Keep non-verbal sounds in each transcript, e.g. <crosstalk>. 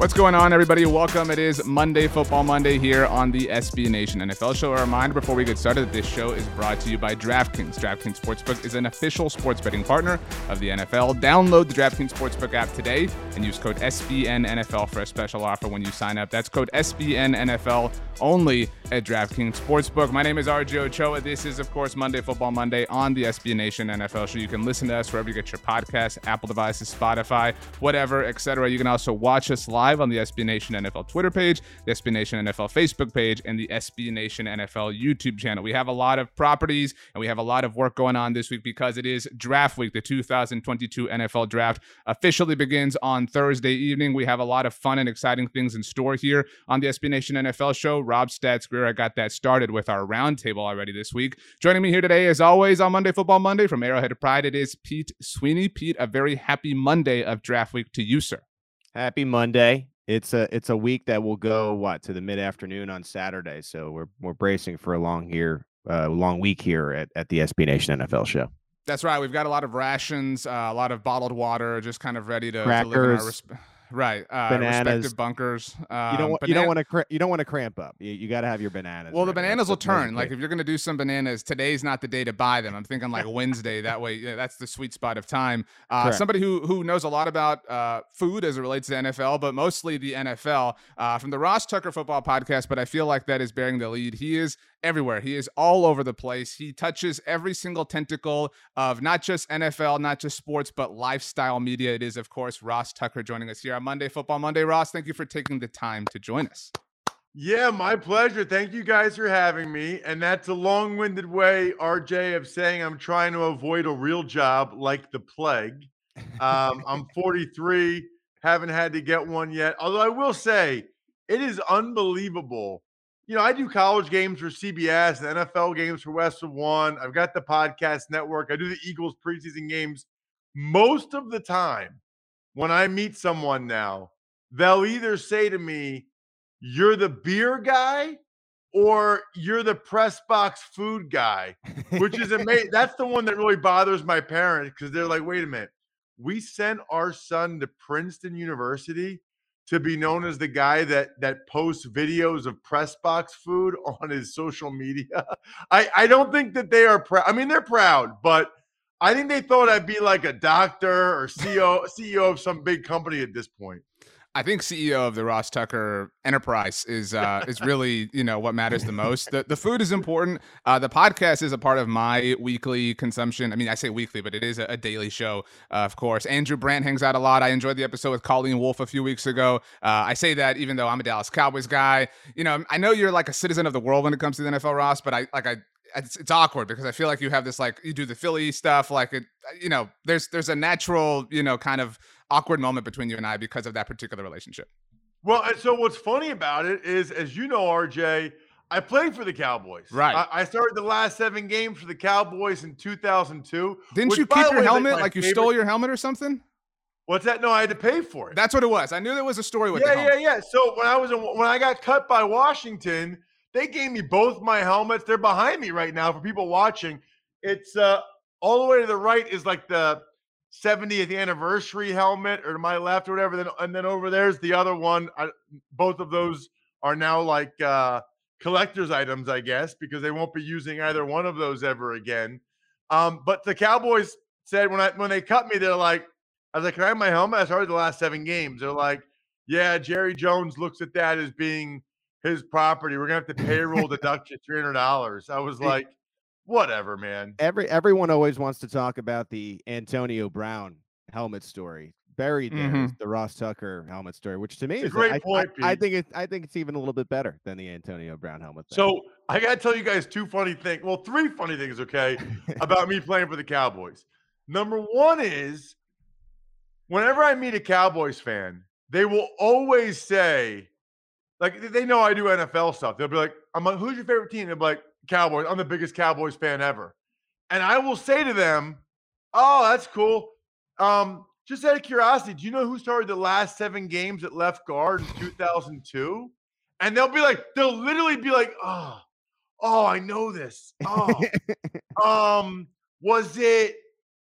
What's going on, everybody? Welcome. It is Monday Football Monday here on the SB Nation NFL Show. A reminder before we get started that this show is brought to you by DraftKings. DraftKings Sportsbook is an official sports betting partner of the NFL. Download the DraftKings Sportsbook app today and use code SBNNFL for a special offer when you sign up. That's code SBNNFL only at DraftKings Sportsbook. My name is RJ Ochoa. This is, of course, Monday Football Monday on the SB Nation NFL Show. You can listen to us wherever you get your podcasts, Apple devices, Spotify, whatever, etc. You can also watch us live on the SB Nation NFL Twitter page, the SB Nation NFL Facebook page, and the SB Nation NFL YouTube channel. We have a lot of properties and we have a lot of work going on this week because it is draft week. The 2022 NFL draft officially begins on Thursday evening. We have a lot of fun and exciting things in store here on the SB Nation NFL show. Rob Stats Guerrera got that started with our roundtable already this week. Joining me here today, as always, on Monday Football Monday from Arrowhead Pride, it is Pete Sweeney. Pete, a very happy Monday of draft week to you, sir. Happy Monday. It's a it's a week that will go what to the mid afternoon on Saturday. So we're we're bracing for a long here uh, long week here at, at the SB Nation NFL show. That's right. We've got a lot of rations, uh, a lot of bottled water, just kind of ready to, to live in our resp- right uh, bananas. respective bunkers. Um, you don't want, you don't want to cra- you don't want to cramp up. You, you got to have your bananas. Well, the bananas will That's- turn. Like if you're gonna do some bananas, today's not the day to buy them. I'm thinking like <laughs> Wednesday. That way, yeah, that's the sweet spot of time. Uh, somebody who who knows a lot about uh, food as it relates to NFL, but mostly the NFL uh, from the Ross Tucker Football Podcast. But I feel like that is bearing the lead. He is everywhere. He is all over the place. He touches every single tentacle of not just NFL, not just sports, but lifestyle media. It is, of course, Ross Tucker joining us here on Monday Football Monday. Ross, thank you for taking the time to join us. Yeah, my pleasure. Thank you guys for having me. And that's a long winded way, RJ, of saying I'm trying to avoid a real job like the plague. Um, <laughs> I'm 43, haven't had to get one yet. Although I will say, it is unbelievable. You know, I do college games for CBS and NFL games for Westwood One. I've got the podcast network. I do the Eagles preseason games. Most of the time, when I meet someone now, they'll either say to me, You're the beer guy or you're the press box food guy, which is amazing. <laughs> That's the one that really bothers my parents because they're like, Wait a minute, we sent our son to Princeton University to be known as the guy that that posts videos of press box food <laughs> on his social media. <laughs> I I don't think that they are proud. I mean, they're proud, but I think they thought I'd be like a doctor or CEO <laughs> CEO of some big company at this point. I think CEO of the Ross Tucker Enterprise is uh, is really you know what matters the most. The the food is important. Uh, the podcast is a part of my weekly consumption. I mean, I say weekly, but it is a, a daily show, uh, of course. Andrew Brandt hangs out a lot. I enjoyed the episode with Colleen Wolfe a few weeks ago. Uh, I say that even though I'm a Dallas Cowboys guy. You know, I know you're like a citizen of the world when it comes to the NFL, Ross, but I like I it's, it's awkward because I feel like you have this like you do the Philly stuff like it you know there's there's a natural you know kind of awkward moment between you and I because of that particular relationship. Well, and so what's funny about it is, as you know, RJ, I played for the Cowboys. Right. I, I started the last seven games for the Cowboys in 2002. Didn't which, you keep your way, helmet my like you favorite- stole your helmet or something? What's that? No, I had to pay for it. That's what it was. I knew there was a story with yeah, yeah, yeah. So when I was in, when I got cut by Washington, they gave me both my helmets. They're behind me right now for people watching. it's uh all the way to the right is like the 70th anniversary helmet, or to my left, or whatever. Then and then over there's the other one. I, both of those are now like uh collector's items, I guess, because they won't be using either one of those ever again. Um, but the Cowboys said when I when they cut me, they're like, I was like, Can I have my helmet? I started the last seven games. They're like, Yeah, Jerry Jones looks at that as being his property. We're gonna have to payroll <laughs> deduction three hundred dollars. I was like, whatever, man. Every everyone always wants to talk about the Antonio Brown helmet story. Buried there Mhm. is the Ross Tucker helmet story, which to me It's a is great I, I- point, I, Pete. think it I think it's even a little bit better than the Antonio Brown helmet. thing. So I gotta tell you guys two funny things. Well, three funny things, okay, <laughs> about me playing for the Cowboys. Number one is whenever I meet a Cowboys fan, they will always say, like they- they know I do NFL stuff. They'll be like, I'm like, who's your favorite team? They'll be like, Cowboys. I'm the biggest Cowboys fan ever. And I will say to them, Oh, that's cool. Um, just out of curiosity, do you know who started the last seven games at left guard in 2002? And they'll be like, they'll literally be like, oh, oh, I know this. Oh, <laughs> um, was it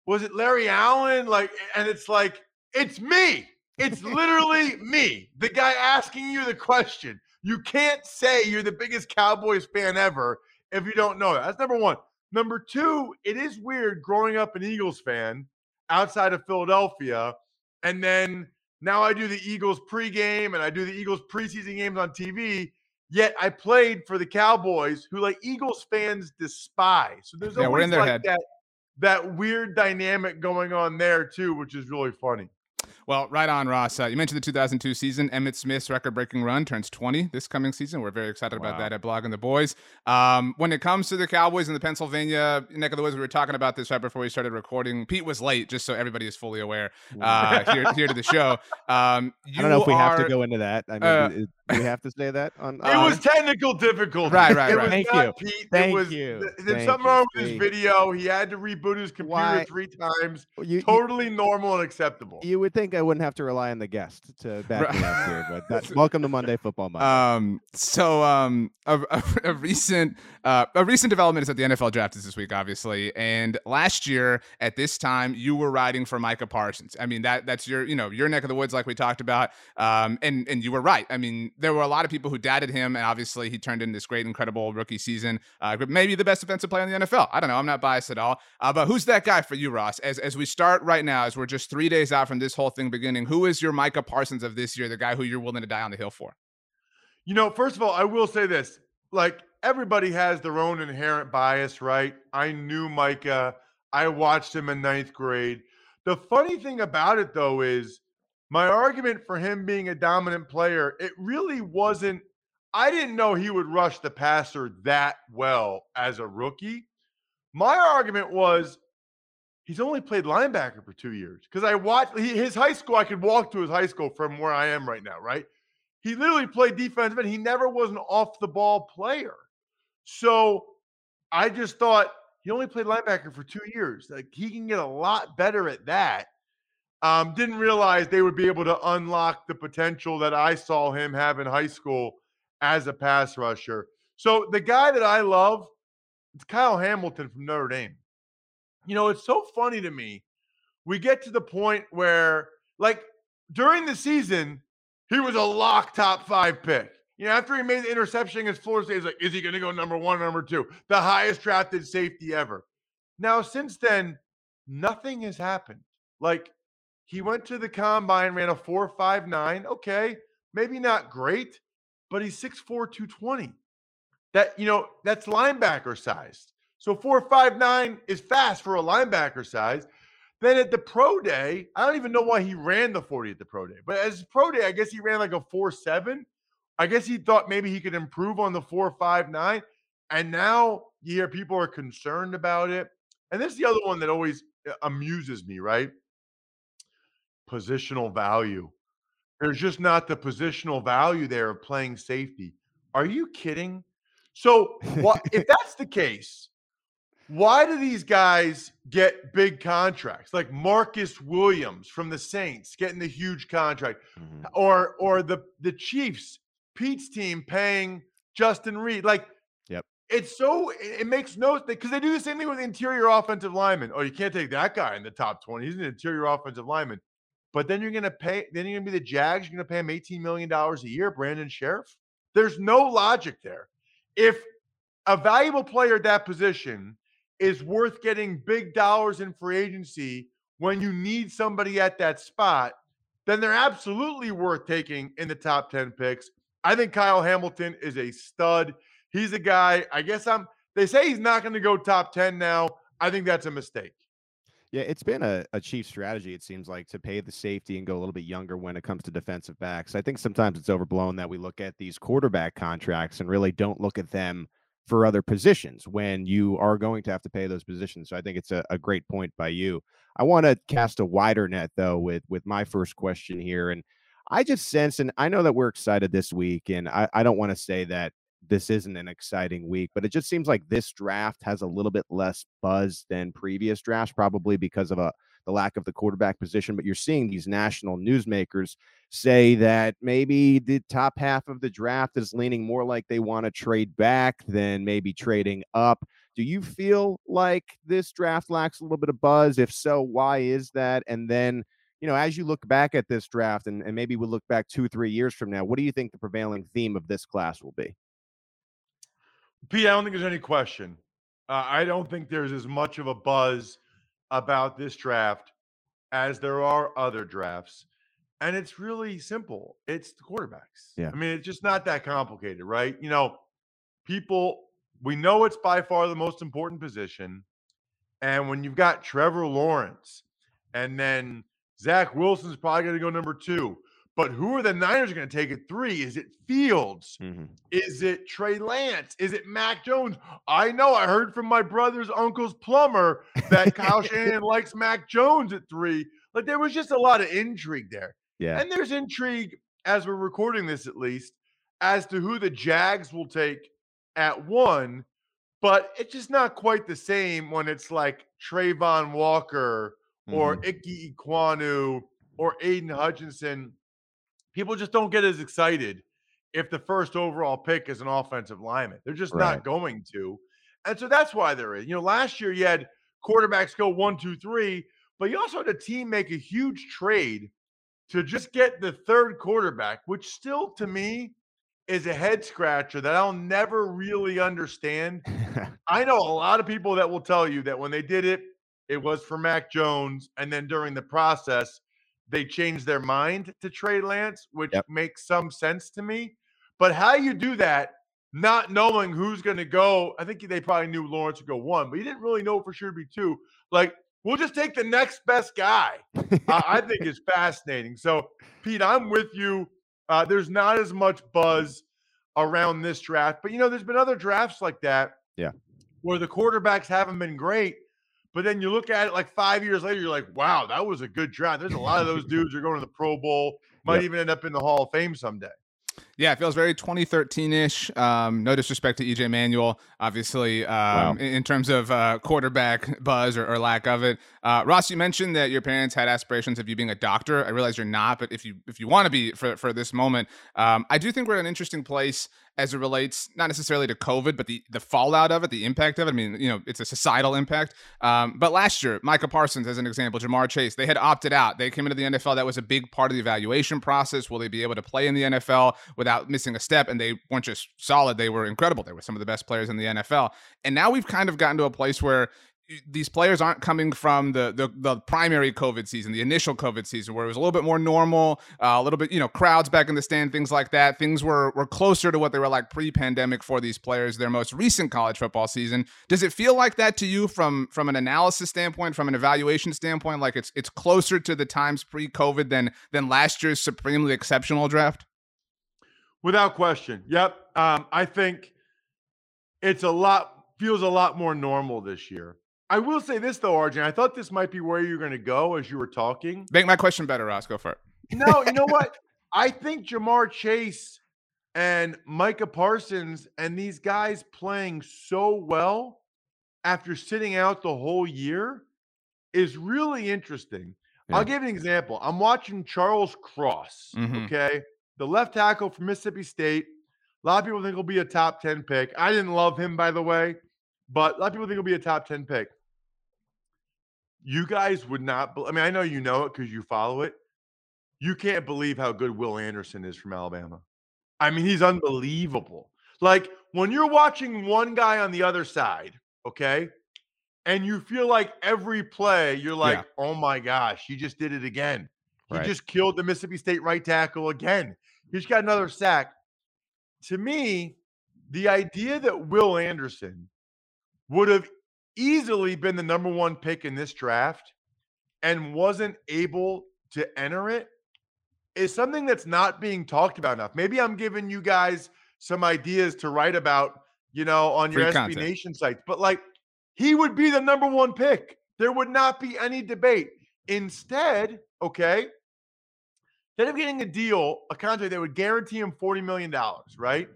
was it Larry Allen? Like, and it's like, it's me. It's literally me, the guy asking you the question. You can't say you're the biggest Cowboys fan ever if you don't know that. That's number one. Number two, it is weird growing up an Eagles fan outside of Philadelphia. And then now I do the Eagles pregame and I do the Eagles preseason games on TV. Yet I played for the Cowboys, who like Eagles fans despise. So there's Yeah, always like head. that that weird dynamic going on there too, which is really funny. Well, right on, Ross. Uh, you mentioned the 2002 season. Emmitt Smith's record-breaking run turns 20 this coming season. We're very excited about that at Blogging the Boys. Um, when it comes to the Cowboys in the Pennsylvania neck of the woods, we were talking about this right before we started recording. Pete was late, just so everybody is fully aware uh, here, here to the show. <laughs> Um, I don't know if we have to go into that. I mean, uh, is- do we have to say that on? It on- was technical difficulty. Right, right, right. Thank you. Pete. Thank was you. th- there's Thank something wrong with his video. He had to reboot his computer Why- three times. you, you- Totally normal and acceptable. you would think I wouldn't have to rely on the guest to back me up here, but welcome to Monday Football <laughs> Monday. Um, so um, a, a, <laughs> a recent uh, a recent development is that the NFL draft is this week, obviously. And last year at this time, you were riding for Micah Parsons. I mean that that's your you know your neck of the woods, like we talked about. Um, and and you were right. I mean there were a lot of people who doubted him, and obviously he turned in this great, incredible rookie season. Uh, maybe the best defensive player in the NFL. I don't know. I'm not biased at all. Uh, but who's that guy for you, Ross? As as we start right now, as we're just three days out from this whole thing beginning, who is your Micah Parsons of this year? The guy who you're willing to die on the hill for? You know, first of all, I will say this. Like everybody has their own inherent bias, right? I knew Micah. I watched him in ninth grade. The funny thing about it though is my argument for him being a dominant player, it really wasn't I didn't know he would rush the passer that well as a rookie. My argument was he's only played linebacker for two years because I watched he, his high school. I could walk to his high school from where I am right now, right? He literally played defensive end. He never was an off the ball player. So I just thought he only played linebacker for two years. Like he can get a lot better at that. Um, didn't realize they would be able to unlock the potential that I saw him have in high school as a pass rusher. So the guy that I love, it's Kyle Hamilton from Notre Dame. You know, it's so funny to me. We get to the point where, like, during the season, he was a lock top five pick. You know, after he made the interception against Florida State, he's like, is he going to go number one number two? The highest drafted safety ever. Now, since then, nothing has happened. Like, he went to the combine, ran a 4.59. Okay, maybe not great, but he's 6'4, 220. That, you know, that's linebacker sized. So 4.59 is fast for a linebacker size. Then at the pro day, I don't even know why he ran the 40 at the pro day, but as pro day, I guess he ran like a 4.7. I guess he thought maybe he could improve on the 4.59. And now you hear people are concerned about it. And this is the other one that always uh, amuses me, right? Positional value. There's just not the positional value there of playing safety. Are you kidding? So, what if <laughs> that's the case? Why do these guys get big contracts like Marcus Williams from the Saints getting the huge contract, Mhm. or or the the Chiefs, Pete's team paying Justin Reid? Like, Yep. it's so it makes no sense because they do the same thing with interior offensive linemen. Oh, you can't take that guy in the top 20. He's an interior offensive lineman. But then you're gonna pay, then you're gonna be the Jags, you're gonna pay him $18 million a year, Brandon Scherff. There's no logic there. If a valuable player at that position is worth getting big dollars in free agency when you need somebody at that spot, then they're absolutely worth taking in the top 10 picks. I think Kyle Hamilton is a stud. He's a guy, I guess I'm, they say he's not going to go top 10 now. I think that's a mistake. Yeah, it's been a, a chief strategy, it seems like, to pay the safety and go a little bit younger when it comes to defensive backs. I think sometimes it's overblown that we look at these quarterback contracts and really don't look at them for other positions when you are going to have to pay those positions. So I think it's a, a great point by you. I want to cast a wider net though with with my first question here. And I just sense, and I know that we're excited this week, and I, I don't want to say that this isn't an exciting week, but it just seems like this draft has a little bit less buzz than previous drafts, probably because of a the lack of the quarterback position. But you're seeing these national newsmakers say that maybe the top half of the draft is leaning more like they want to trade back than maybe trading up. Do you feel like this draft lacks a little bit of buzz? If so, why is that? And then you know, as you look back at this draft and, and maybe we'll look back two, three years from now, what do you think the prevailing theme of this class will be? Pete, I don't think there's any question. Uh, I don't think there's as much of a buzz about this draft as there are other drafts. And it's really simple. It's the quarterbacks. Yeah. I mean, it's just not that complicated, right? You know, people, we know it's by far the most important position. And when you've got Trevor Lawrence and then Zach Wilson's probably going to go number two. But who are the Niners going to take at three? Is it Fields? Mm-hmm. Is it Trey Lance? Is it Mac Jones? I know I heard from my brother's uncle's plumber that Kyle <laughs> Shanahan likes Mac Jones at three. Like there was just a lot of intrigue there. Yeah. And there's intrigue as we're recording this, at least, as to who the Jags will take at one. But it's just not quite the same when it's like Travon Walker or mm-hmm. Ickey Ekwonu or Aidan Hutchinson people just don't get as excited if the first overall pick is an offensive lineman. They're just right. not going to. And so that's why there is. You know, last year you had quarterbacks go one, two, three, but you also had a team make a huge trade to just get the third quarterback, which still to me is a head scratcher that I'll never really understand. <laughs> I know a lot of people that will tell you that when they did it, it was for Mac Jones. And then during the process, they changed their mind to trade Lance, which yep. makes some sense to me. But how you do that, not knowing who's going to go, I think they probably knew Lawrence would go one, but you didn't really know for sure to be two. Like, we'll just take the next best guy. uh, I think <laughs> is fascinating. So, Pete, I'm with you. Uh, there's not as much buzz around this draft, but you know, there's been other drafts like that. Yeah. Where the quarterbacks haven't been great, but then you look at it like five years later, you're like, wow, that was a good draft. There's a lot of those dudes are going to the Pro Bowl, might yep. even end up in the Hall of Fame someday. Yeah, it feels very 2013 ish. Um, no disrespect to EJ Manuel, obviously, um, wow. in, terms of uh, quarterback buzz or, or, lack of it. Uh, Ross, you mentioned that your parents had aspirations of you being a doctor. I realize you're not, but if you if you want to be for for this moment, um, I do think we're in an interesting place as it relates not necessarily to COVID, but the the fallout of it, the impact of it. I mean, you know, it's a societal impact. Um, but last year, Micah Parsons, as an example, Ja'Marr Chase, they had opted out. They came into the NFL. That was a big part of the evaluation process. Will they be able to play in the NFL without missing a step? And they weren't just solid; they were incredible. They were some of the best players in the NFL. And now we've kind of gotten to a place where these players aren't coming from the, the, the primary COVID season, the initial COVID season, where it was a little bit more normal, uh, a little bit you know crowds back in the stand, things like that. Things were were closer to what they were like pre-pandemic for these players. Their most recent college football season. Does it feel like that to you from from an analysis standpoint, from an evaluation standpoint? Like it's it's closer to the times pre-COVID than than last year's supremely exceptional draft. Without question. Yep. Um, I think it's a lot feels a lot more normal this year. I will say this though, RJ. I thought this might be where you're going to go as you were talking. Make my question better, Ross. Go for it. No, you know what? I think Ja'Marr Chase and Micah Parsons and these guys playing so well after sitting out the whole year is really interesting. Yeah. I'll give an example. I'm watching Charles Cross, mm-hmm. okay, the left tackle from Mississippi State. A lot of people think he'll be a top 10 pick. I didn't love him, by the way, but a lot of people think he'll be a top 10 pick. You guys would not, I mean, I know you know it because you follow it. You can't believe how good Will Anderson is from Alabama. I mean, he's unbelievable. Like when you're watching one guy on the other side, okay, and you feel like every play, you're like, yeah. oh my gosh, he just did it again. He right. just killed the Mississippi State right tackle again. He's got another sack. To me, the idea that Will Anderson would have easily been the number one pick in this draft and wasn't able to enter it is something that's not being talked about enough. Maybe I'm giving you guys some ideas to write about, you know, on your SB Nation sites, but like he would be the number one pick. There would not be any debate. Instead, okay, instead of getting a deal, a contract that would guarantee him $40 million, right?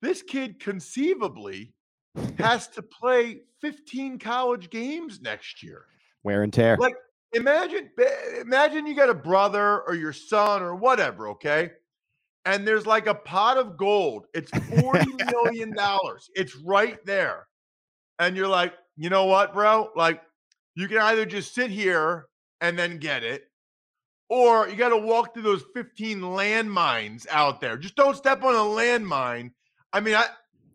This kid conceivably has to play 15 college games next year. Wear and tear. Like, imagine, imagine you got a brother or your son or whatever, okay? And there's like a pot of gold. It's $40 million. It's right there and you're like, you know what, bro? Like, you can either just sit here and then get it, or you got to walk through those 15 landmines out there. Just don't step on a landmine. I mean, I,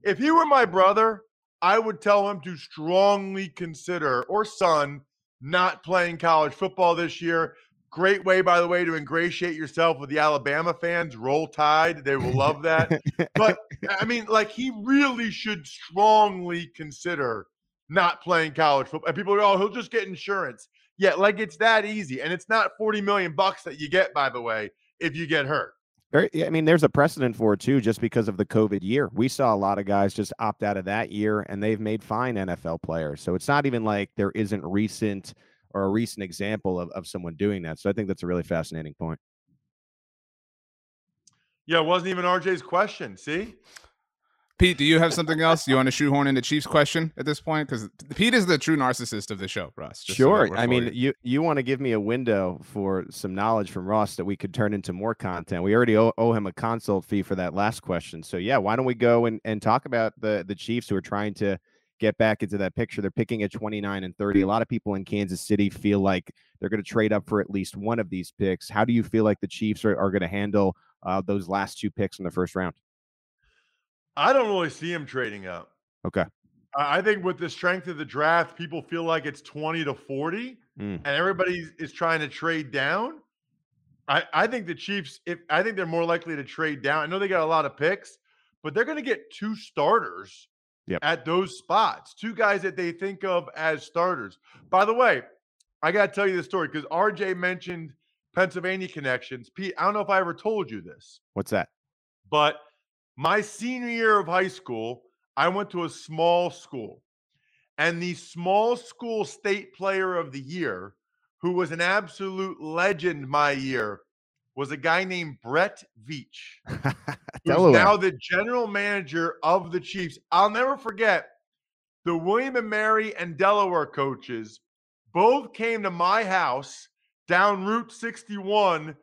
if he were my brother, I would tell him to strongly consider, or son, not playing college football this year. Great way, by the way, to ingratiate yourself with the Alabama fans. Roll Tide. They will love that. but I mean, like, he really should strongly consider not playing college football. And people go, oh, he'll just get insurance. Yeah, like it's that easy. And it's not 40 million bucks that you get, by the way, if you get hurt. I mean, there's a precedent for it too, just because of the COVID year. We saw a lot of guys just opt out of that year and they've made fine NFL players. So it's not even like there isn't recent or a recent example of, of someone doing that. So I think that's a really fascinating point. Yeah, it wasn't even RJ's question. See? Pete, do you have something else you want to shoehorn in the Chiefs question at this point? Because Pete is the true narcissist of the show, Russ. Sure. So I mean, you you want to give me a window for some knowledge from Ross that we could turn into more content. We already owe, owe, him a consult fee for that last question. So yeah, why don't we go and, and talk about the the Chiefs who are trying to get back into that picture. They're picking at 29 and 30. A lot of people in Kansas City feel like they're going to trade up for at least one of these picks. How do you feel like the Chiefs are, are going to handle uh, those last two picks in the first round? I don't really see him trading up. Okay. I think with the strength of the draft, people feel like it's 20 to 40 mm. and everybody is trying to trade down. I, I think the Chiefs, if I think they're more likely to trade down. I know they got a lot of picks, but they're going to get two starters yep. at those spots. Two guys that they think of as starters. By the way, I got to tell you the story because RJ mentioned Pennsylvania connections. Pete, I don't know if I ever told you this. What's that? But my senior year of high school, I went to a small school. And the small school state player of the year, who was an absolute legend my year, was a guy named Brett Veach, <laughs> who's now the general manager of the Chiefs. I'll never forget the William and Mary and Delaware coaches both came to my house down Route 61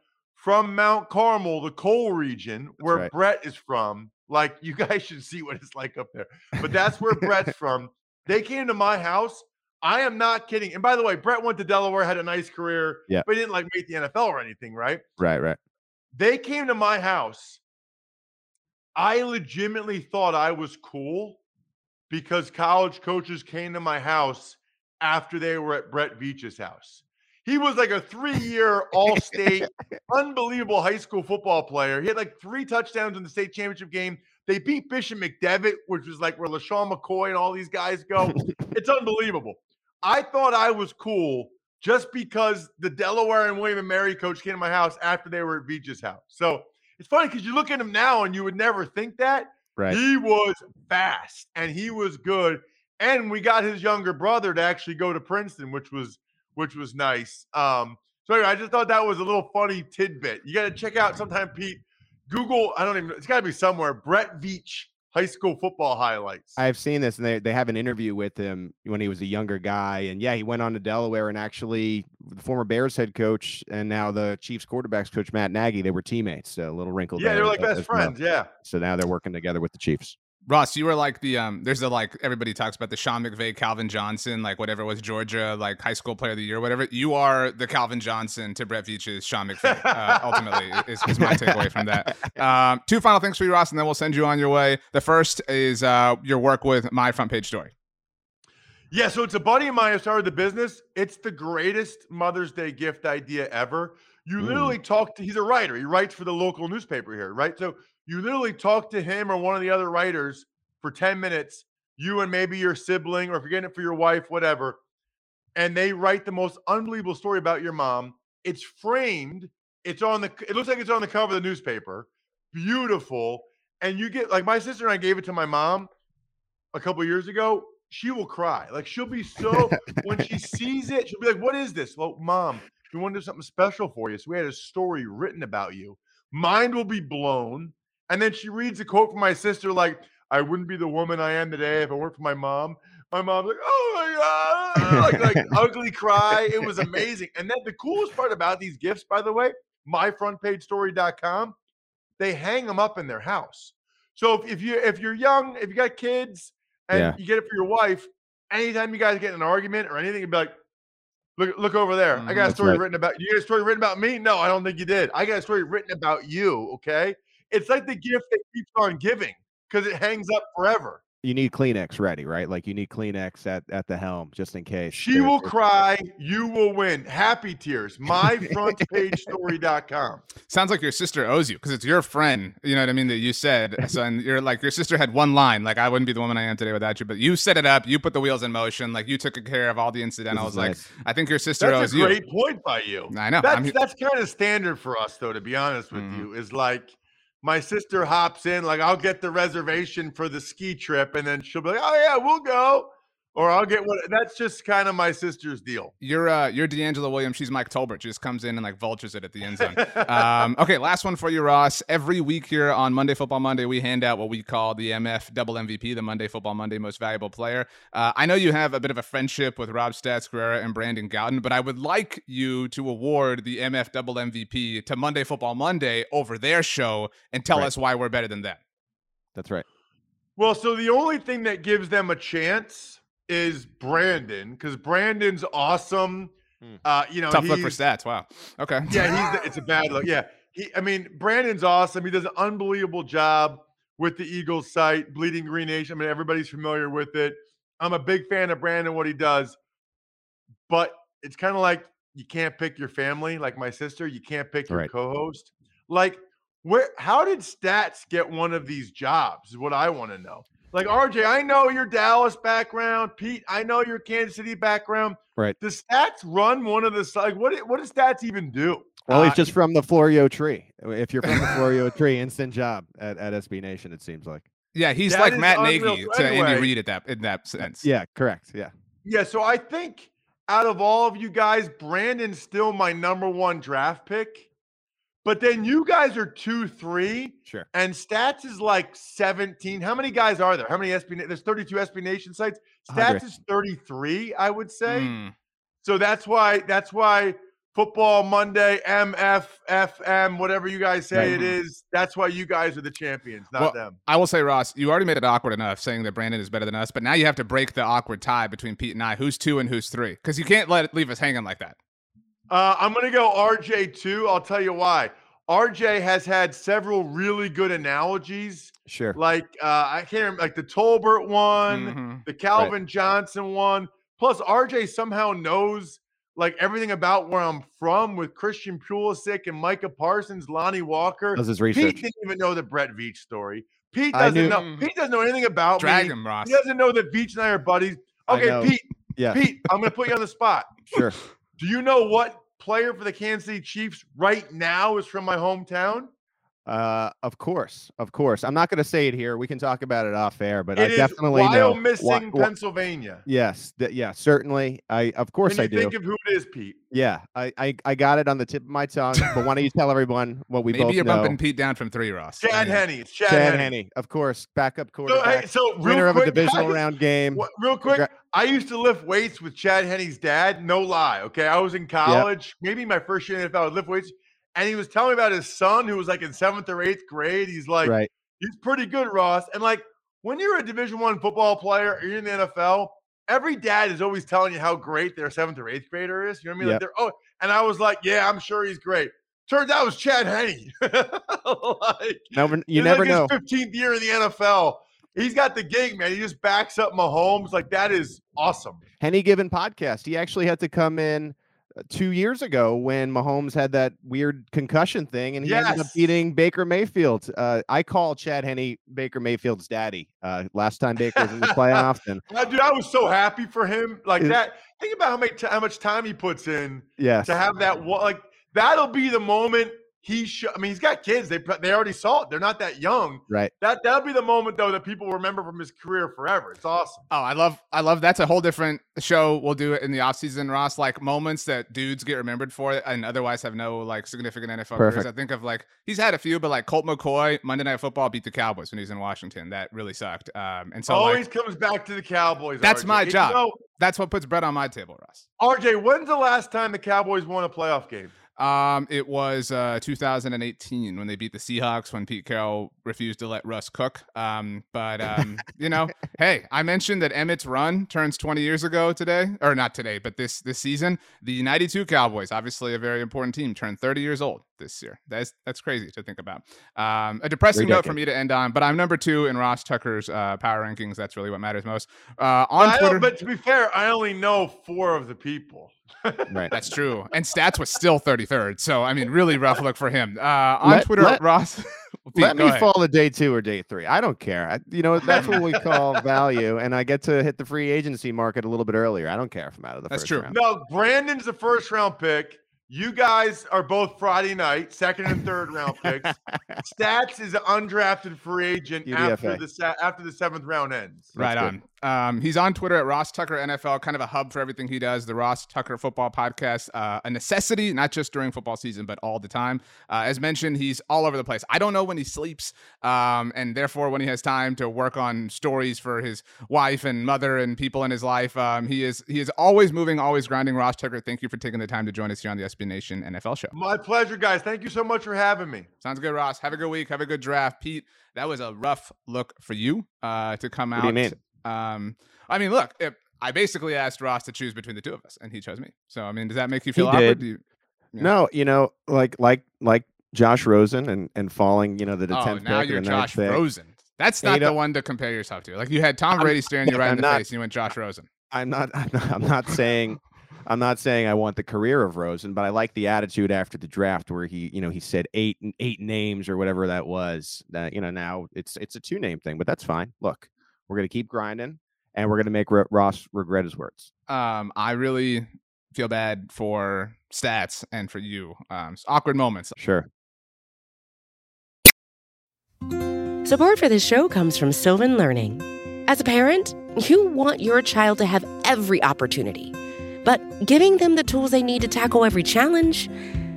from Mount Carmel, the coal region where right. Brett is from. Like, you <laughs> guys should see what it's like up there. But that's where Brett's <laughs> from. They came to my house. I am not kidding. And by the way, Brett went to Delaware, had a nice career, yeah. but he didn't like make the NFL or anything, right? Right, right. They came to my house. I legitimately thought I was cool because college coaches came to my house after they were at Brett Veach's house. He was like a three-year all-state, <laughs> unbelievable high school football player. He had like three touchdowns in the state championship game. They beat Bishop McDevitt, which was like where LeSean McCoy and all these guys go. <laughs> it's unbelievable. I thought I was cool just because the Delaware and William and Mary coach came to my house after they were at Veach's house. So it's funny because you look at him now and you would never think that. Right. He was fast and he was good. And we got his younger brother to actually go to Princeton, which was which was nice. Um, so anyway, I just thought that was a little funny tidbit. You got to check out sometime, Pete. Google, I don't even it's gotta be somewhere. Brett Veach high school football highlights. I've seen this, and they, they have an interview with him when he was a younger guy. And yeah, he went on to Delaware and actually the former Bears head coach and now the Chiefs quarterbacks coach Matt Nagy. They were teammates. A little wrinkled. Yeah, they're like best well. friends. Yeah. So now they're working together with the Chiefs. Ross, you were like the um. There's the like everybody talks about the Sean McVay, Calvin Johnson, like whatever it was Georgia, like high school player of the year, whatever. You are the Calvin Johnson to Brett Veach's Sean McVay. Uh, <laughs> ultimately, is, is my takeaway from that. Um, two final things for you, Ross, and then we'll send you on your way. The first is uh your work with my front page story. Yeah, so it's a buddy of mine who started the business. It's the greatest Mother's Day gift idea ever. You literally talk to he's a writer. He writes for the local newspaper here, right? So you literally talk to him or one of the other writers for 10 minutes, you and maybe your sibling, or if you're getting it for your wife, whatever. And they write the most unbelievable story about your mom. It's framed, it's on the it looks like it's on the cover of the newspaper. Beautiful. And you get like my sister and I gave it to my mom a couple years ago. She will cry. Like she'll be so when she <laughs> sees it, she'll be like, What is this? Well, mom, we want to do something special for you. So we had a story written about you. Mind will be blown. And then she reads a quote from my sister, like, I wouldn't be the woman I am today if it weren't for my mom. My mom's like, oh my God, like, like <laughs> ugly cry. It was amazing. And then the coolest part about these gifts, by the way, myfrontpagestory.com, they hang them up in their house. So if, if you if you're young, if you got kids and Yeah. you get it for your wife, anytime you guys get in an argument or anything, you'd be like, look, look over there. I Mhm. got a story right. written about you. Got a story written about me? No, I don't think you did. I got a story written about you. Okay. It's like the gift that keeps on giving because it hangs up forever. You need Kleenex ready, right? Like you need Kleenex at, at the helm just in case. She will cry. You will win. Happy tears. Myfrontpagestory.com. <laughs> Sounds like your sister owes you because it's your friend. You know what I mean? That you said. So and you're like your sister had one line, like I wouldn't be the woman I am today without you. But you set it up. You put the wheels in motion. Like you took care of all the incidentals. is Like nice. I think your sister That's owes a great you. point by you. I know. That's I'm, that's kind of standard for us, though. To be honest with Mhm. you, is like my sister hops in, like I'll get the reservation for the ski trip, and then she'll be like, "Oh yeah, we'll go," or I'll get what. That's just kind of my sister's deal. you're uh, you're DeAngelo Williams. She's Mike Tolbert. She just comes in and like vultures it at the end zone. <laughs> um, okay, last one for you, Ross. Every week here on Monday Football Monday, we hand out what we call the MF Double MVP, the Monday Football Monday Most Valuable Player. Uh, I know you have a bit of a friendship with Rob Stats Guerrera and Brandon Gowton, but I would like you to award the MF Double MVP to Monday Football Monday over their show and tell Right. us why we're better than them. That's right. Well, so the only thing that gives them a chance is Brandon, because Brandon's awesome. Hmm. Uh, you know, Tough look for stats. Wow. Okay. Yeah, he's it's a bad look. Yeah. He I mean, Brandon's awesome. He does an unbelievable job with the Eagles site, Bleeding Green Nation. I mean, everybody's familiar with it. I'm a big fan of Brandon, what he does. But it's kind of like you can't pick your family, like my sister. You can't pick your Right. co-host. Like, where how did stats get one of these jobs? Is what I want to know. Like RJ, I know your Dallas background. Pete, I know your Kansas City background. Right. The stats run one of the like what? What does stats even do? Well, he's Uh, just from the Florio tree. If you're from the Florio <laughs> tree, instant job at, at SB Nation, it seems like. Yeah, he's That like Matt unreal. Nagy So to anyway- Andy Reid at that in that sense. Yeah, correct. Yeah. Yeah, so I think out of all of you guys, Brandon's still my number one draft pick. But then you guys are two, three, Sure. and stats is like 17. How many guys are there? How many SB? There's 32 SB Nation sites. Stats 100. is 33, I would say. Mm. So that's why that's why football Monday, MFFM, whatever you guys say Right. it is, that's why you guys are the champions, not Well, them. I will say, Ross, you already made it awkward enough saying that Brandon is better than us, but now you have to break the awkward tie between Pete and I. Who's two and who's three? Because you can't let it leave us hanging like that. Uh, I'm going to go RJ too. I'll tell you why. RJ has had several really good analogies, Sure. like uh, I can't remember, like the Tolbert one, Mhm. the Calvin Johnson one. Plus, RJ somehow knows like everything about where I'm from with Christian Pulisic and Micah Parsons, Lonnie Walker. Does his research. Pete didn't even know the Brett Veach story. Pete doesn't knew- know. Mm. Pete doesn't know anything about Drag me. him, Ross. He doesn't know that Veach and I are buddies. Okay. Pete. Yeah. Pete, I'm going to put you on the spot. Sure. <laughs> Do you know what player for the Kansas City Chiefs right now is from my hometown? Uh, of course, of course. I'm not going to say it here. We can talk about it off air, but It I is definitely while know. missing why- why- Pennsylvania. yes, th- yeah, certainly. I of course When I you do. think of who it is, Pete. yeah, I, I I got it on the tip of my tongue. But why don't you tell everyone what we Maybe both you're know? bumping Pete down from three, Ross. I Chad mean, Henne. It's Chad, Chad Henne. Henney, of course, backup So, quarterback, hey, so real winner of a quick, <laughs> divisional guys, round game. What, real quick, Congra- I used to lift weights with Chad Henne's dad. No lie. Okay. I was in college, maybe my first year in the NFL, I would lift weights. And he was telling me about his son who was like in seventh or eighth grade. He's like, right. he's pretty good, Ross. And like when you're a division one football player or you're in the NFL, every dad is always telling you how great their seventh or eighth grader is. You know what I mean? Yep. Like they're oh, and I was like, Yeah, I'm sure he's great. Turns out it was Chad Henne. <laughs> like Never, you never like know. His 15th year in the NFL. He's got the gig, man. He just backs up Mahomes. Like that is awesome. Henny Given podcast. He actually had to come in two years ago when Mahomes had that weird concussion thing, and he ended up beating Baker Mayfield. Uh, I call Chad Henne Baker Mayfield's daddy. Uh, last time Baker was in the playoffs, and dude, I was so happy for him. Like that. Think about how much how much time he puts in yes, to have that one. Like that'll be the moment he should. I mean, he's got kids. They they already saw it. They're not that young. right. That that'll be the moment though that people remember from his career forever. It's awesome. Oh, I love, I love. That's a whole different show. We'll do it in the offseason, Ross. Like moments that dudes get remembered for and otherwise have no like significant NFL careers. Perfect. I think of like he's had a few, but like Colt McCoy, Monday Night Football beat the Cowboys when he was in Washington. That really sucked. Um, and so like, Always comes back to the Cowboys. That's RJ. my job. You know, that's what puts bread on my table, Ross. RJ, when's the last time the Cowboys won a playoff game? Um, it was uh 2018 when they beat the Seahawks when Pete Carroll refused to let Russ cook. Um, but um, you know, <laughs> hey, I mentioned that Emmitt's run turns 20 years ago today, or not today, but this this season. The 92 Cowboys, obviously a very important team, turned 30 years old this year. That's that's crazy to think about. Um, a depressing note for me to end on, but I'm number two in Ross Tucker's uh, power rankings. That's really what matters most. Uh, on I Twitter, but to be fair, I only know four of the people. Right. That's true. And stats was still 33rd. So, I mean, really rough look for him. Uh, on Let- Twitter, let- Ross. <laughs> Pete, Let me ahead. fall to day two or day three. I don't care. I, you know, that's what we call <laughs> value, and I get to hit the free agency market a little bit earlier. I don't care if I'm out of the That's first true. round. No, Brandon's the first round pick. You guys are both Friday night, second and third round picks. <laughs> Stats is an undrafted free agent after the after the seventh round ends. Right on. Um, he's on Twitter at Ross Tucker NFL, kind of a hub for everything he does. The Ross Tucker Football Podcast, uh, a necessity, not just during football season, but all the time. Uh, as mentioned, he's all over the place. I don't know when he sleeps, um, and therefore when he has time to work on stories for his wife and mother and people in his life. Um, he is he is always moving, always grinding. Ross Tucker, thank you for taking the time to join us here on the SB Nation NFL show. My pleasure, guys. Thank you so much for having me. Sounds good, Ross. Have a good week. Have a good draft, Pete. That was a rough look for you uh, to come What out. You? Um, I mean, look, if, I basically asked Ross to choose between the two of us, and he chose me. So, I mean, does that make you feel He awkward? Do you, Yeah. No, you know, like like like Josh Rosen and and falling, you know, the oh, tenth now you're Josh. Rosen. That's not the one to compare yourself to. Like you had Tom Brady staring you <laughs> right in I'm the not- face, and you went Josh Rosen. I'm not, I'm not I'm not <laughs> saying I'm not saying I want the career of Rosen, but I like the attitude after the draft where he, you know, he said eight eight names or whatever that was. That you know now it's it's a two name thing, but that's fine. Look, we're gonna keep grinding, and we're gonna make Ro- Ross regret his words. Um, I really feel bad for stats and for you. Um, awkward moments. Sure. Support for this show comes from Sylvan Learning. As a parent, you want your child to have every opportunity, but giving them the tools they need to tackle every challenge,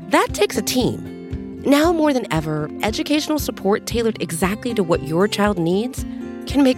that takes a team. Now more than ever, educational support tailored exactly to what your child needs can make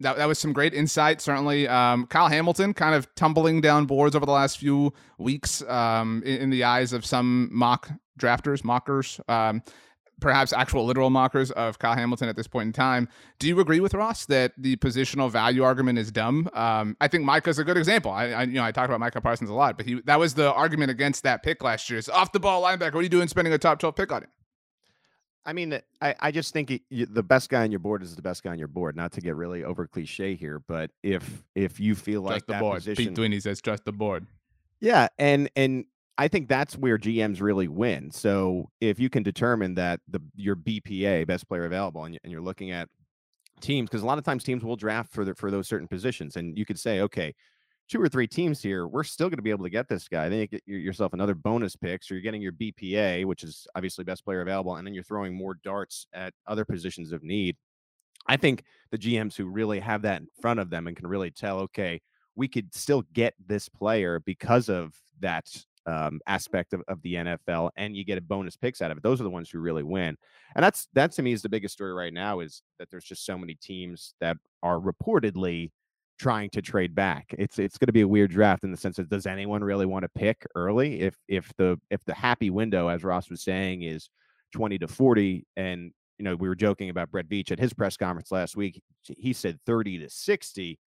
that, that was some great insight. Certainly, um, Kyle Hamilton kind of tumbling down boards over the last few weeks um, in, in, the eyes of some mock drafters, mockers. Um, perhaps actual literal mockers of Kyle Hamilton at this point in time. Do you agree with Ross that the positional value argument is dumb? Um, I think Micah's a good example. I, I, you know I talked about Micah Parsons a lot, but he that was the argument against that pick last year. It's off the ball linebacker. What are you doing spending a top twelve pick on him? I mean, uh, I, I just think it, you, the best guy on your board is the best guy on your board. Not to get really over cliche here, but if if you feel like just the that board. position, Pete Sweeney says just the board. Yeah, and and I think that's where GMs really win. So if you can determine that the your BPA best player available, and, and you're looking at teams, because a lot of times teams will draft for the, for those certain positions, and you could say, okay, two or three teams here, we're still going to be able to get this guy. Then you get yourself another bonus pick, so you're getting your BPA, which is obviously best player available, and then you're throwing more darts at other positions of need. I think the GMs who really have that in front of them and can really tell, okay, we could still get this player because of that um, aspect of, of the NFL, and you get a bonus picks out of it. Those are the ones who really win, and that's that to me is the biggest story right now is that there's just so many teams that are reportedly trying to trade back. It's it's going to be a weird draft in the sense of does anyone really want to pick early if if the if the happy window, as Ross was saying, is 20 to 40, and you know we were joking about Brett Veach at his press conference last week. He said 30 to 60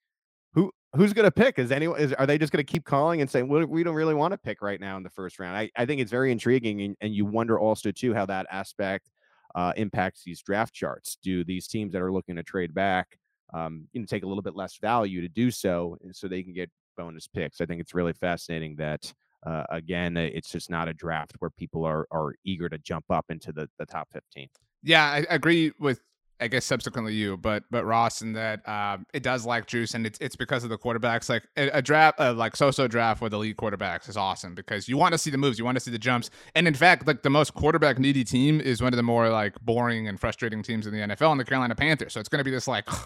who who's going to pick? Is anyone is are they just going to keep calling and saying well, we don't really want to pick right now in the first round? I, I think it's very intriguing, and, and you wonder also too how that aspect uh, impacts these draft charts. Do these teams that are looking to trade back, um, you know, take a little bit less value to do so, and so they can get bonus picks? I think it's really fascinating that. Uh, again, it's just not a draft where people are are eager to jump up into the, the top 15. Yeah, I agree with I guess subsequently you, but but Ross, and that um, it does like juice, and it's it's because of the quarterbacks. Like a, a draft, uh, like so-so draft with elite quarterbacks is awesome because you want to see the moves, you want to see the jumps, and in fact, like the most quarterback needy team is one of the more like boring and frustrating teams in the NFL, and the Carolina Panthers. So it's going to be this like. <sighs>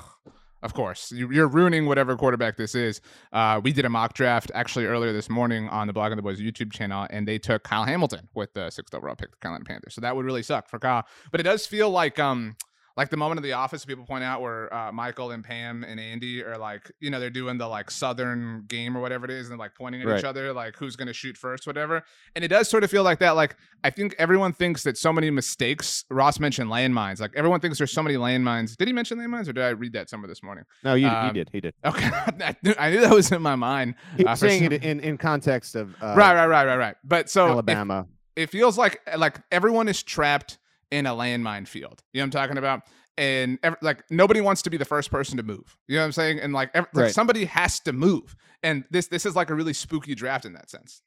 Of course, you're ruining whatever quarterback this is. Uh, we did a mock draft actually earlier this morning on the Blogging the Boys YouTube channel, and they took Kyle Hamilton with the sixth overall pick, the Carolina Panthers. So that would really suck for Kyle. But it does feel like um, like the moment of the office people point out where uh, michael and pam and andy are like you know they're doing the like southern game or whatever it is and like pointing at right. each other like who's going to shoot first whatever. And it does sort of feel like that like i think everyone thinks that so many mistakes ross mentioned landmines like everyone thinks there's so many landmines. Did he mention landmines or did i read that somewhere this morning? No you, um, he did he did. okay <laughs> I, knew, I knew that was in my mind He's uh, saying some... it in, in context of uh, right right right right right. But so alabama. it, it feels like like everyone is trapped in a landmine field. You know what I'm talking about? And every, like nobody wants to be the first person to move. You know what I'm saying? And like, every, right. like somebody has to move. And this this is like a really spooky draft in that sense.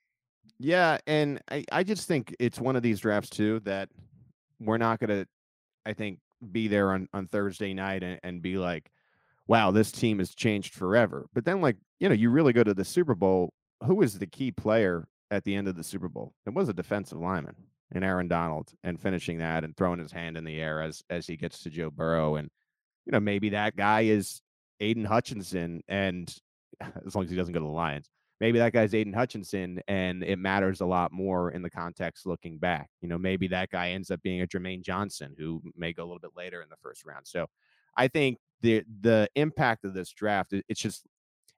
Yeah, and I, I just think it's one of these drafts too that we're not gonna, I think, be there on, on Thursday night and, and be like, wow, this team has changed forever. But then like, you know, you really go to the Super Bowl, who is the key player at the end of the Super Bowl? It was a defensive lineman and Aaron Donald and finishing that and throwing his hand in the air as as he gets to Joe Burrow and you know maybe that guy is Aidan Hutchinson and <laughs> as long as he doesn't go to the Lions maybe that guy's Aidan Hutchinson and it matters a lot more in the context looking back you know maybe that guy ends up being a Jermaine Johnson who may go a little bit later in the first round. So I think the the impact of this draft it's just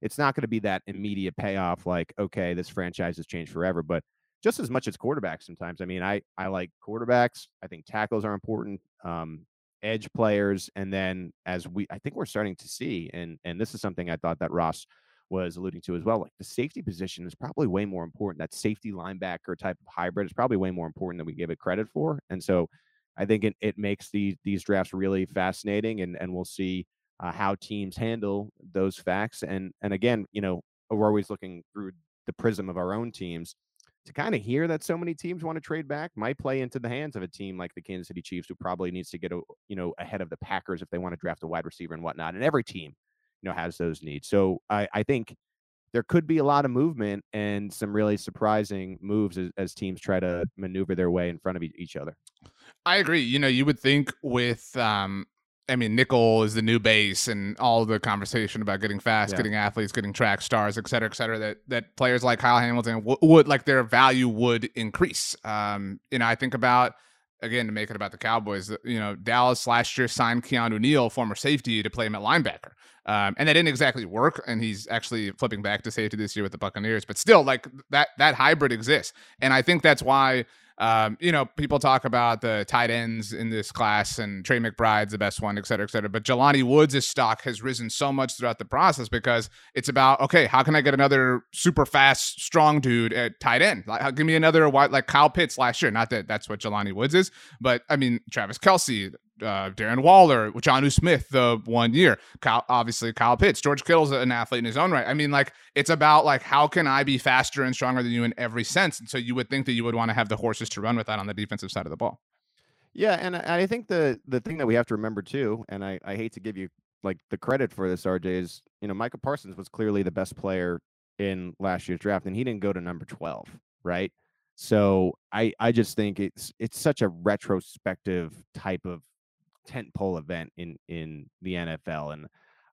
it's not going to be that immediate payoff like okay this franchise has changed forever but just as much as quarterbacks sometimes. I mean, I I like quarterbacks. I think tackles are important. Um, edge players, and then as we, I think we're starting to see, and and this is something I thought that Ross was alluding to as well. Like the safety position is probably way more important. That safety linebacker type of hybrid is probably way more important than we give it credit for. And so, I think it it makes these these drafts really fascinating, and and we'll see uh, how teams handle those facts. And and again, you know, we're always looking through the prism of our own teams to kind of hear that so many teams want to trade back might play into the hands of a team like the Kansas City Chiefs, who probably needs to get a, you know ahead of the Packers if they want to draft a wide receiver and whatnot. And every team, you know, has those needs. So I, I think there could be a lot of movement and some really surprising moves as, as teams try to maneuver their way in front of each other. I agree. You know, you would think with um, I mean, nickel is the new base, and all the conversation about getting fast, yeah. getting athletes, getting track stars, et cetera, et cetera. That that players like Kyle Hamilton w- would like their value would increase. Um, you know, I think about again to make it about the Cowboys. You know, Dallas last year signed Keanu Neal, former safety, to play him at linebacker, um, and that didn't exactly work. And he's actually flipping back to safety this year with the Buccaneers. But still, like that that hybrid exists, and I think that's why um, you know, people talk about the tight ends in this class and Trey McBride's the best one, et cetera, et cetera. But Jelani Woods' stock has risen so much throughout the process because it's about, okay, how can I get another super fast, strong dude at tight end? Like, give me another, white like Kyle Pitts last year. Not that that's what Jelani Woods is, but I mean, Travis Kelce, uh, Darren Waller, Jonnu Smith the one year, Kyle, obviously Kyle Pitts, George Kittle's an athlete in his own right. I mean, like it's about like how can I be faster and stronger than you in every sense, and so you would think that you would want to have the horses to run with that on the defensive side of the ball. Yeah, and I think the the thing that we have to remember too, and I, I hate to give you like the credit for this, RJ, is you know Micah Parsons was clearly the best player in last year's draft, and he didn't go to number twelve, right? So I I just think it's it's such a retrospective type of tent pole event in in the NFL. And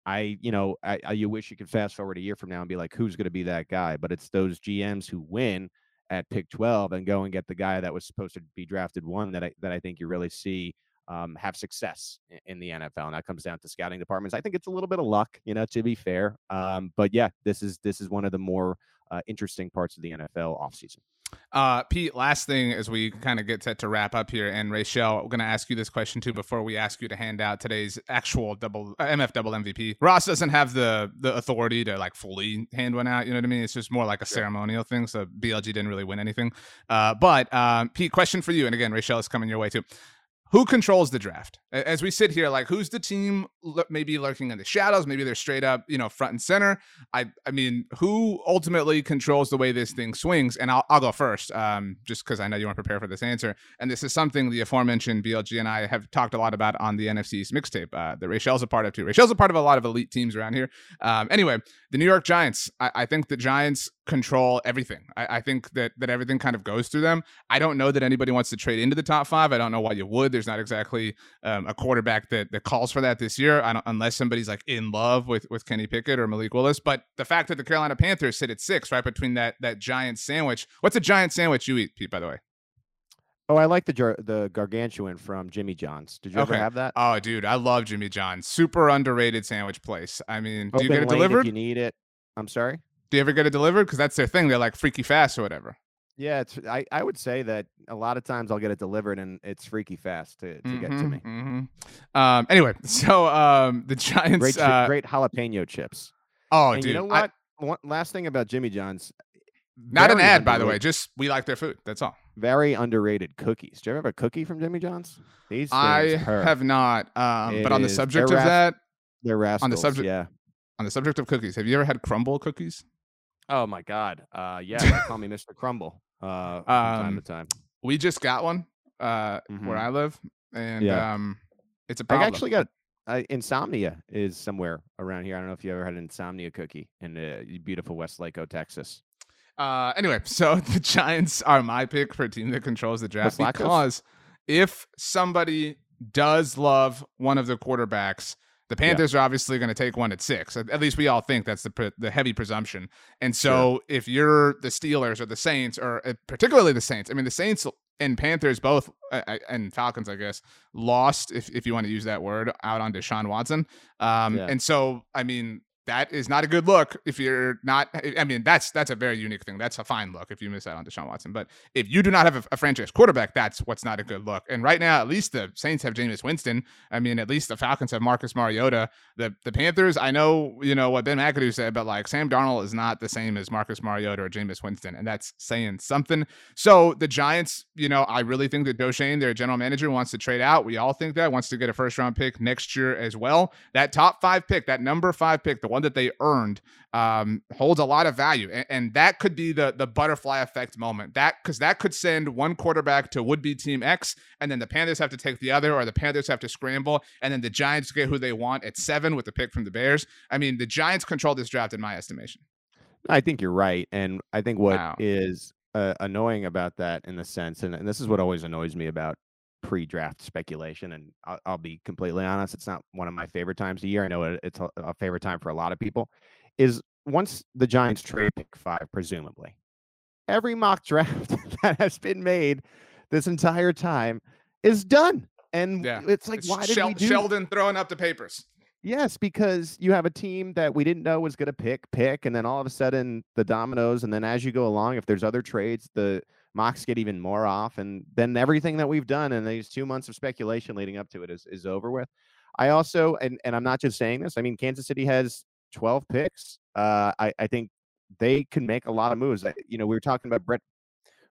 I, you know, I, I you wish you could fast forward a year from now and be like, who's going to be that guy? But it's those GMs who win at pick 12 and go and get the guy that was supposed to be drafted one that I that I think you really see um, have success in the NFL, and that comes down to scouting departments. I think it's a little bit of luck, you know, to be fair. Um, but yeah, this is this is one of the more uh, interesting parts of the NFL offseason. Uh, Pete, last thing as we kind of get set to wrap up here, and Rachel, we're going to ask you this question too before we ask you to hand out today's actual double uh, MF double MVP. Ross doesn't have the the authority to like fully hand one out. You know what I mean? It's just more like a sure. ceremonial thing. So BLG didn't really win anything. Uh, but um, Pete, question for you, and again, Rachel is coming your way too who controls the draft? As we sit here like who's the team maybe lurking in the shadows? Maybe they're straight up you know front and center. I i mean who ultimately controls the way this thing swings? And i'll, I'll go first um, just because i know you want to prepare for this answer. And this is something the aforementioned blg and i have talked a lot about on the NFC East mixtape uh, that rachel's a part of too. Rachel's a part of a lot of elite teams around here. Um, anyway the new york giants I, I think the giants control everything. I, I think that that everything kind of goes through them. I don't know that anybody wants to trade into the top five. I don't know why you would there's not exactly um, a quarterback that that calls for that this year, unless somebody's like in love with with Kenny Pickett or Malik Willis. But the fact that the Carolina Panthers sit at six, right between that that giant sandwich. What's a giant sandwich you eat, Pete? By the way. Oh, I like the the gargantuan from Jimmy John's. Did you okay. ever have that? Oh, dude, I love Jimmy John's. Super underrated sandwich place. I mean, Open do you get it delivered? you need it. I'm sorry. Do you ever get it delivered? Because that's their thing. They're like freaky fast or whatever. Yeah, it's I, I would say that a lot of times I'll get it delivered and it's freaky fast to, to mm-hmm, get to mm-hmm, me. Mm-hmm. Um, anyway, <laughs> so um, the Giants great, uh, great jalapeno chips. Oh, and dude, you know what? I, One, last thing about Jimmy John's. Not an ad, by the way. Just we like their food. That's all. Very underrated cookies. Do you ever have a cookie from Jimmy John's? These I hurt. have not. Um, but on the subject of that, they're rascals, on the subject, yeah. On the subject of cookies, have you ever had Crumbl cookies? Oh my God. Uh, yeah, call me <laughs> Mr. Crumble uh, from um, time to time. We just got one uh, mm-hmm. where I live, and yeah. um, it's a problem. I actually got uh, insomnia is somewhere around here. I don't know if you ever had an insomnia cookie in uh, beautiful Westlake, Texas. Uh, anyway, <laughs> so the Giants are my pick for a team that controls the draft because if somebody does love one of the quarterbacks the Panthers yeah. are obviously going to take one at six. At, least we all think that's the the heavy presumption. And so, sure. if you're the Steelers or the Saints, or uh, particularly the Saints, I mean, the Saints and Panthers both, uh, and Falcons, I guess, lost if if you want to use that word out on Deshaun Watson. Um, yeah. and so, I mean, that is not a good look if you're not i mean that's that's a very unique thing. That's a fine look if you miss out on deshaun watson. But if you do not have a, a, franchise quarterback that's what's not a good look. And right now at least the saints have Jameis winston. I mean at least the falcons have marcus mariota. The the panthers i know you know what ben mcadoo said but like sam darnold is not the same as marcus mariota or Jameis winston and that's saying something. So the giants you know i really think that Schoen, their general manager wants to trade out. We all think that wants to get a first round pick next year as well. That top five pick that number five pick the one that they earned um, holds a lot of value, and, and, that could be the the butterfly effect moment. That because that could send one quarterback to would be team X, and then the Panthers have to take the other, or the Panthers have to scramble, and then the Giants get who they want at seven with the pick from the Bears. I mean, the Giants control this draft in my estimation. I think you're right, and I think what wow. is uh, annoying about that in the sense, and, and this is what always annoys me about pre-draft speculation and I'll, I'll, be completely honest it's not one of my favorite times of year i know it, it's a, a, favorite time for a lot of people is once the giants trade pick five presumably every mock draft <laughs> that has been made this entire time is done. And Yeah. it's like, It's why did Shel- we do Sheldon throwing up the papers. Yes, because you have a team that we didn't know was going to pick, pick, and then all of a sudden the dominoes, and then as you go along, if there's other trades, the mocks get even more off, and then everything that we've done in these two months of speculation leading up to it is is over with. I also, and and I'm not just saying this. I mean, Kansas City has 12 picks. Uh, I I think they can make a lot of moves. You know, we were talking about Brett.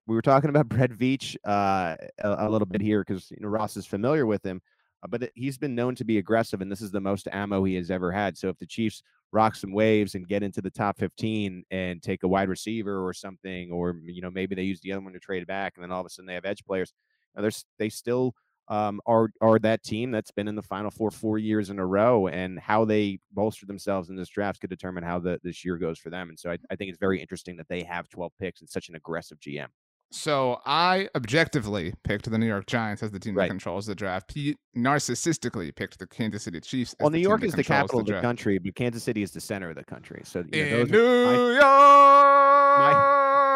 We were talking about <laughs> Brett Veach uh, a, a little bit here because you know Ross is familiar with him. Uh, but he's been known to be aggressive, and this is the most ammo he has ever had. So if the Chiefs rock some waves and get into the top 15 and take a wide receiver or something, or you know maybe they use the other one to trade back, and then all of a sudden they have edge players. Now, there's they still um, are are that team that's been in the Final Four four years in a row, and how they bolster themselves in this draft could determine how the this year goes for them. And so I, I think it's very interesting that they have 12 picks and such an aggressive GM. So I objectively picked the New York Giants as the team that controls the draft. Pete narcissistically picked the Kansas City Chiefs. As Well, the New York is the capital of the draft. country, but Kansas City is the center of the country. So you know, those are my- New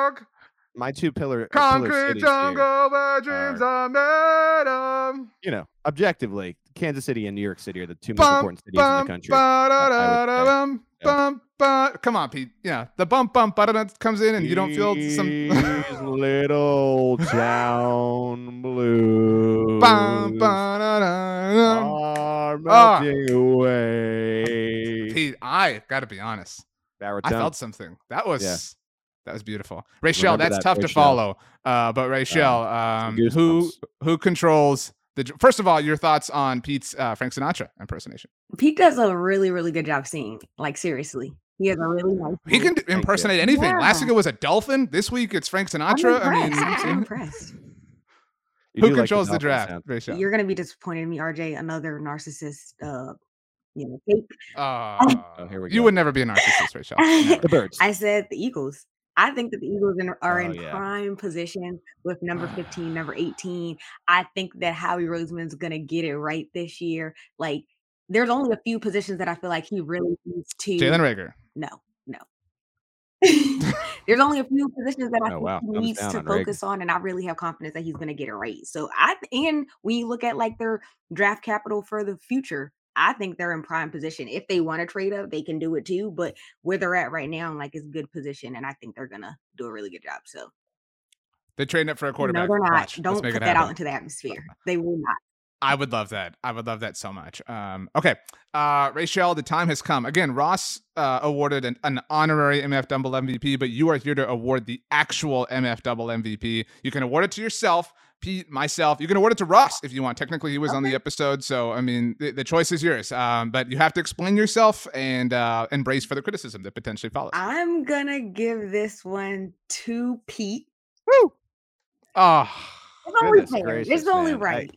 York, my two pillar uh, pillar concrete jungle where dreams are made of. You know, objectively, Kansas City and New York City are the two most Bum, important cities bum, in the country. Bum, ba- Come on, Pete. Yeah, the bump bump ba-da-da comes in, and you don't feel some. These <laughs> little town blues Bum, ba-da-da-dum. are Ah. melting away. Pete, I got to be honest. I felt something. That was that was beautiful. Rachel, Remember that's that, tough to Rachel. follow. Uh, but Rachel, um, who who controls the? First of all, your thoughts on Pete's uh, Frank Sinatra impersonation? Pete does a really, really good job singing. Like seriously, he has a really nice. He can d- impersonate anything. Last week it was a dolphin. This week it's Frank I'm Sinatra. I impressed. I'm mean, <laughs> impressed. Who do like controls the draft? sound. You're gonna be disappointed in me, RJ. Another narcissist. Uh, you know, fake. Uh, <laughs> Oh, here we you would never be a <laughs> narcissist, Rachel. Never. The birds. I said the Eagles. I think that the Eagles in, are Oh, in yeah. prime position with number <sighs> 15, number 18. I think that Howie Roseman's going to get it right this year. Like, there's only a few positions that I feel like he really needs to. Jalen Reagor. No, no. <laughs> <laughs> There's only a few positions that I Oh, think wow. he needs to focus on, and I really have confidence that he's going to get it right. So I and when you look at like their draft capital for the future, I think they're in prime position. If they want to trade up, they can do it too. But where they're at right now, like is good position, and I think they're gonna do a really good job. So They're trading up for a quarterback. no, they're not. Watch. Don't put that happen. out into the atmosphere. <laughs> They will not. I would love that. I would love that so much. Um, okay, uh, Rachel, the time has come. Again, Ross uh, awarded an, an honorary MF Double MVP, but you are here to award the actual MF Double MVP. You can award it to yourself, Pete, myself. You can award it to Ross if you want. Technically, he was on the episode, so I mean, the, the choice is yours. Um, but you have to explain yourself and uh, embrace the criticism that potentially follows. I'm gonna give this one to Pete. Oh, It's only Goodness fair. gracious, It's only man. Right.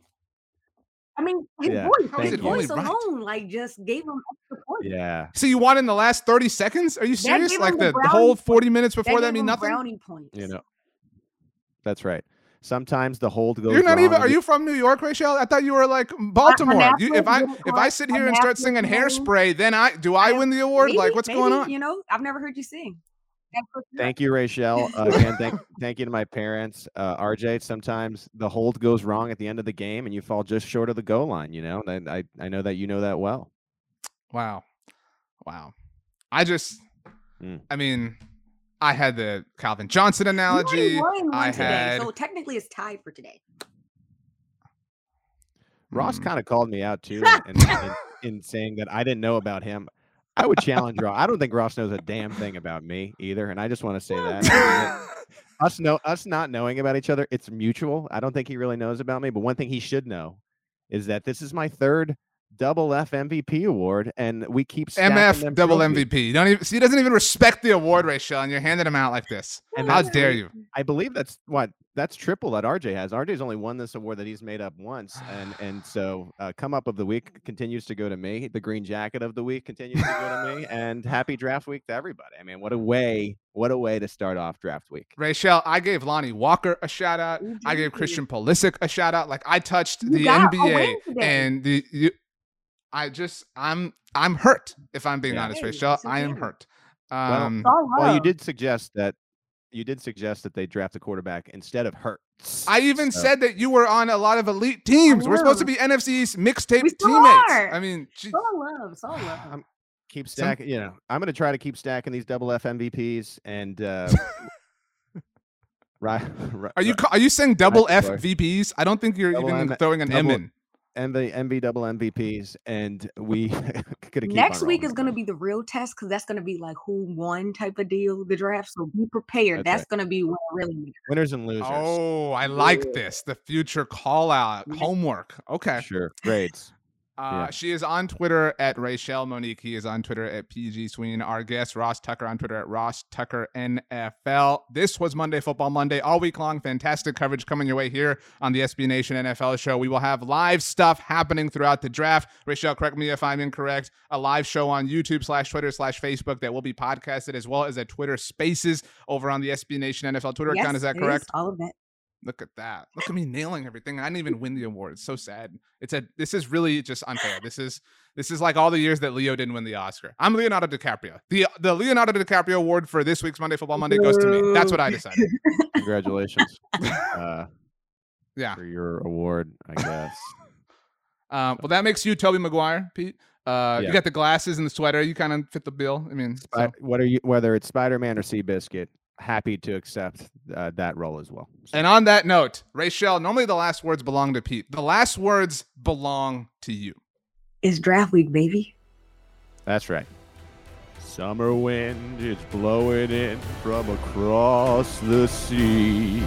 I, mean, his Yeah, voice, his voice right? alone, like, just gave him extra points. Yeah. so you won in the last thirty seconds? Are you serious? Like the, the the whole brownie forty minutes before that gave mean nothing? brownie points. You know. That's right. Sometimes the hold goes. You're not wrong even. Are you from New York, Rachel? I thought you were like Baltimore. You, if I natural if I born- sit a here and start singing born- Hairspray, then I do I I- win the award? like what's maybe, going on? You know, I've never heard you sing. That's what's up. Thank you, Rachel. <laughs> Uh, again, thank thank you to my parents. Uh, RJ, sometimes the hold goes wrong at the end of the game, and you fall just short of the goal line. You know, and I I know that you know that well. Wow, wow. I just, Mm. I mean, I had the Calvin Johnson analogy. won one I today, had- so technically it's tied for today. Ross Hmm. kind of called me out too, in, in, <laughs> in saying that I didn't know about him. I would challenge Ross. I don't think Ross knows a damn thing about me either, and I just want to say that. <laughs> Us know us not knowing about each other, it's mutual. I don't think he really knows about me, but one thing he should know is that this is my third double F MVP award, and we keep stacking MF double trophies. MVP. You don't even see. He doesn't even respect the award, Rachel, and you're handing him out like this. And How dare three- you? I believe that's what that's triple that RJ has. RJ's only won this award that he's made up once, and <sighs> and so uh, come up of the week continues to go to me. The green jacket of the week continues to go to me, <laughs> and happy draft week to everybody. I mean, what a way, what a way to start off draft week. Rachel, I gave Lonnie Walker a shout out. I gave. Christian Pulisic a shout out. Like I touched You the NBA and the you, I just I'm I'm hurt if I'm being Yeah. honest, Hey, Rachel. it's I am hurt. Well, Um, It's all Well, you did suggest that you did suggest that they draft a quarterback instead of hurt. I even So- said that you were on a lot of elite teams. We're supposed to be NFC East mixtape teammates. are. I mean, gee, So love, so love. I'm keep Some- stacking. You know, I'm going to try to keep stacking these double F MVPs and. uh <laughs> Right, right. <laughs> are you are you saying double F sorry. VPs? I don't think you're Double even M- throwing an M in. MV, MV double MVPs, and we <laughs> gonna Next week is going to be the real test because that's going to be like who won type of deal, the draft. So be prepared. That's That's, right. going to be what really matters. winners and losers. Oh, I like this. The future call out homework. Okay. sure, grades. Uh, Yeah. She is on Twitter at Rachel Monique. He is on Twitter at PG Sween. Our guest, Ross Tucker, on Twitter at Ross Tucker NFL. This was Monday Football Monday all week long. Fantastic coverage coming your way here on the SB Nation NFL show. We will have live stuff happening throughout the draft. Rachel, correct me if I'm incorrect. A live show on YouTube slash Twitter slash Facebook that will be podcasted as well as a Twitter Spaces over on the SB Nation NFL Twitter account. Is that it correct? all of that. Look at that. Look at <laughs> me nailing everything. I didn't even win the award. It's so sad. It's a this is really just unfair. This is this is like all the years that Leo didn't win the Oscar. I'm Leonardo DiCaprio. The the Leonardo DiCaprio award for this week's Monday Football Monday goes to me. That's what I decided. Congratulations uh, <laughs> Yeah. for your award, I guess. <laughs> Um, well, that makes you Tobey Maguire, Pete. Uh, You got the glasses and the sweater. You kind of fit the bill. I mean, so- what are you? Whether it's Spider Man or Seabiscuit, happy to accept uh, that role as well. So, and on that note, Rachel, normally the last words belong to Pete. The last words belong to you. It's draft week, baby. that's right. Summer wind is blowing in from across the sea.